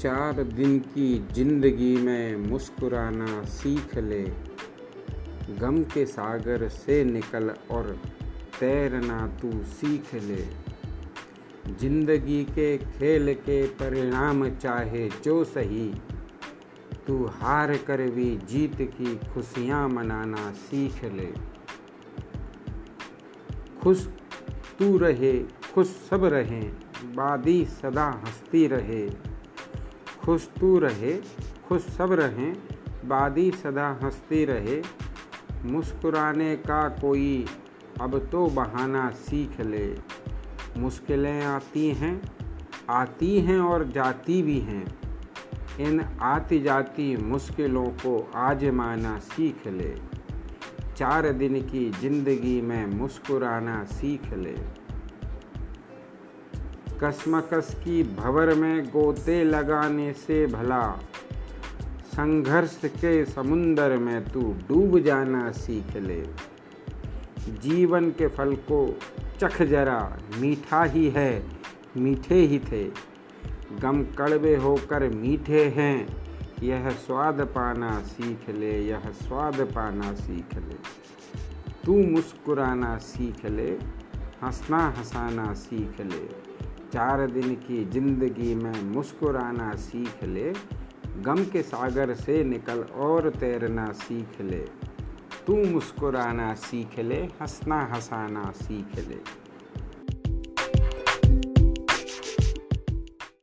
चार दिन की ज़िंदगी में मुस्कुराना सीख ले। गम के सागर से निकल और तैरना तू सीख ले। ज़िंदगी के खेल के परिणाम चाहे जो सही, तू हार कर भी जीत की खुशियाँ मनाना सीख ले। खुश तू रहे, खुश सब रहें बादी सदा हंसती रहे। खुश तू रहे, खुश सब रहें, बादी सदा हंसती रहे। मुस्कुराने का कोई अब तो बहाना सीख ले। मुश्किलें आती हैं आती हैं और जाती भी हैं। इन आती जाती मुश्किलों को आजमाना सीख ले। चार दिन की ज़िंदगी में मुस्कुराना सीख ले। कसमकस की भवर में गोते लगाने से भला। संघर्ष के समुंदर में तू डूब जाना सीख ले। जीवन के फल को चख जरा, मीठा ही है, मीठे ही थे। गम कड़वे होकर मीठे हैं, यह स्वाद पाना सीख ले, यह स्वाद पाना सीख ले। तू मुस्कुराना सीख ले, हंसना हंसाना सीख ले। चार दिन की ज़िंदगी में मुस्कुराना सीख ले, गम के सागर से निकल और तैरना सीख ले। तू मुस्कुराना सीख ले, हंसना हंसाना सीख ले।